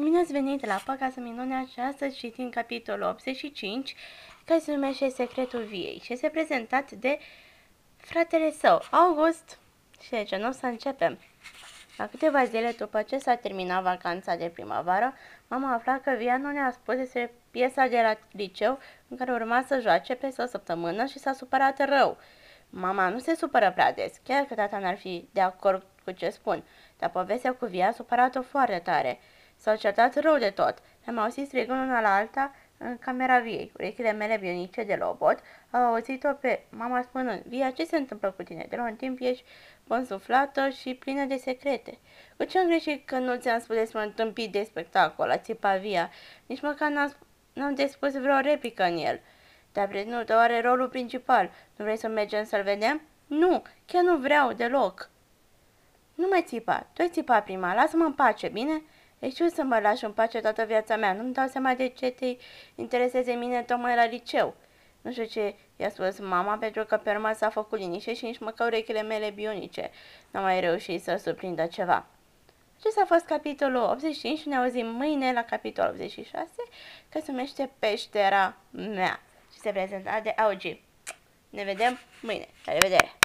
Bine ați venit la Păca Minunea și astăzi citim capitolul 85, care se numește Secretul Viei și este prezentat de fratele său, August. Și de ce nu o să începem? La câteva zile după ce s-a terminat vacanța de primăvară, mama afla că Via nu ne-a spus despre piesa de la liceu în care urma să joace peste o săptămână și s-a supărat rău. Mama nu se supără prea des, chiar că tata n-ar fi de acord cu ce spun, dar povestea cu Via a supărat-o foarte tare. S-au certat rău de tot. Am auzit strigând una la alta în camera viei. Urechile mele bionice de lobot au auzit-o pe mama spunând, Via, ce se întâmplă cu tine? De la un timp ești consuflată și plină de secrete. Cu ce am greșit că nu ți-am spus despre un tâmpit de spectacol, a țipa Via? Nici măcar n-am, n-am de spus vreo replică în el. Dar nu, te are rolul principal. Nu vrei să mergem să-l vedem? Nu, chiar nu vreau deloc. Nu mai țipa, tu ai țipa prima, lasă-mă în pace, bine? Deci știu să mă lași în pace toată viața mea. Nu-mi dau seama de ce te intereseze mine tocmai la liceu. Nu știu ce i-a spus mama, pentru că pe urmă s-a făcut liniște și nici măcar urechile mele bionice n-au mai reușit să surprindă ceva. Acesta a fost capitolul 85 și ne auzim mâine la capitolul 86, că se numește Peștera mea și se prezenta de Augi. Ne vedem mâine. La revedere!